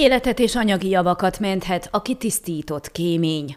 Életet és anyagi javakat menthet a kitisztított kémény.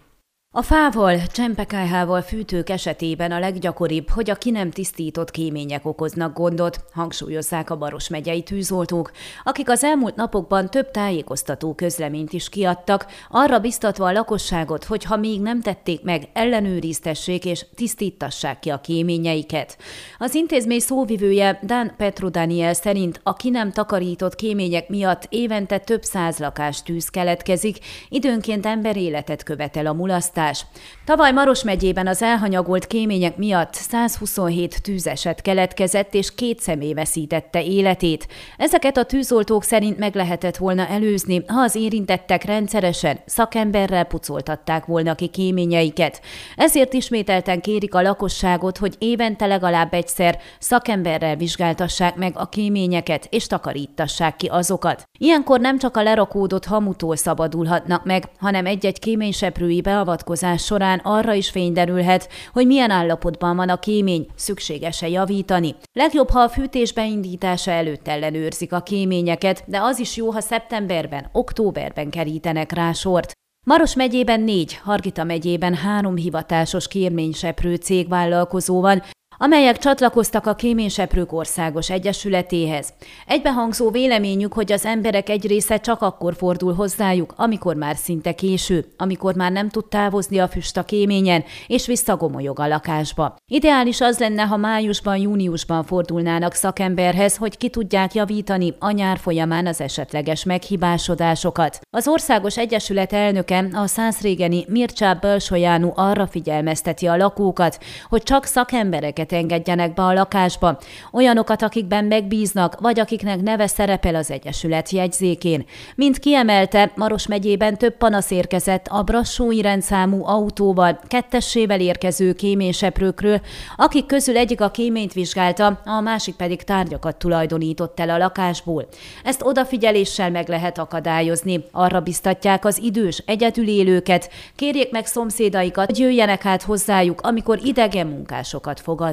A fával, csempekájhával fűtők esetében a leggyakoribb, hogy a ki nem tisztított kémények okoznak gondot, hangsúlyozzák a Baros megyei tűzoltók, akik az elmúlt napokban több tájékoztató közleményt is kiadtak, arra biztatva a lakosságot, hogy ha még nem tették meg, ellenőriztessék és tisztítassák ki a kéményeiket. Az intézmény szóvivője Dan Petro Daniel szerint a ki nem takarított kémények miatt évente több száz lakás tűz keletkezik, időnként ember életet követel a mulasztás, pusztítás. Tavaly Maros megyében az elhanyagolt kémények miatt 127 tűzeset keletkezett, és két személy veszítette életét. Ezeket a tűzoltók szerint meg lehetett volna előzni, ha az érintettek rendszeresen szakemberrel pucoltatták volna ki kéményeiket. Ezért ismételten kérik a lakosságot, hogy évente legalább egyszer szakemberrel vizsgáltassák meg a kéményeket, és takarítassák ki azokat. Ilyenkor nem csak a lerakódott hamutól szabadulhatnak meg, hanem egy-egy kéményseprői beavatkozás beavatkozás során arra is fény derülhet, hogy milyen állapotban van a kémény, szükséges-e javítani. Legjobb, ha a fűtés beindítása előtt ellenőrzik a kéményeket, de az is jó, ha szeptemberben, októberben kerítenek rá sort. Maros megyében négy, Hargita megyében három hivatásos kérményseprő cégvállalkozó van, amelyek csatlakoztak a Kéményseprők Országos Egyesületéhez. Egybehangzó véleményük, hogy az emberek egy része csak akkor fordul hozzájuk, amikor már szinte késő, amikor már nem tud távozni a füst a kéményen, és visszagomolyog a lakásba. Ideális az lenne, ha májusban, júniusban fordulnának szakemberhez, hogy ki tudják javítani a nyár folyamán az esetleges meghibásodásokat. Az Országos Egyesület elnöke, a Szánszrégeni Mircsá Belsojánú arra figyelmezteti a lakókat, hogy csak szakembereket engedjenek be a lakásba, olyanokat, akikben megbíznak, vagy akiknek neve szerepel az Egyesület jegyzékén. Mint kiemelte, Maros megyében több panasz érkezett a Brassói rendszámú autóval, kettessével érkező kéményseprőkről, akik közül egyik a kéményt vizsgálta, a másik pedig tárgyakat tulajdonított el a lakásból. Ezt odafigyeléssel meg lehet akadályozni. Arra biztatják az idős, egyedül élőket, kérjék meg szomszédaikat, hogy jöjjenek át hozzájuk, amikor idegen munkásokat fogadnak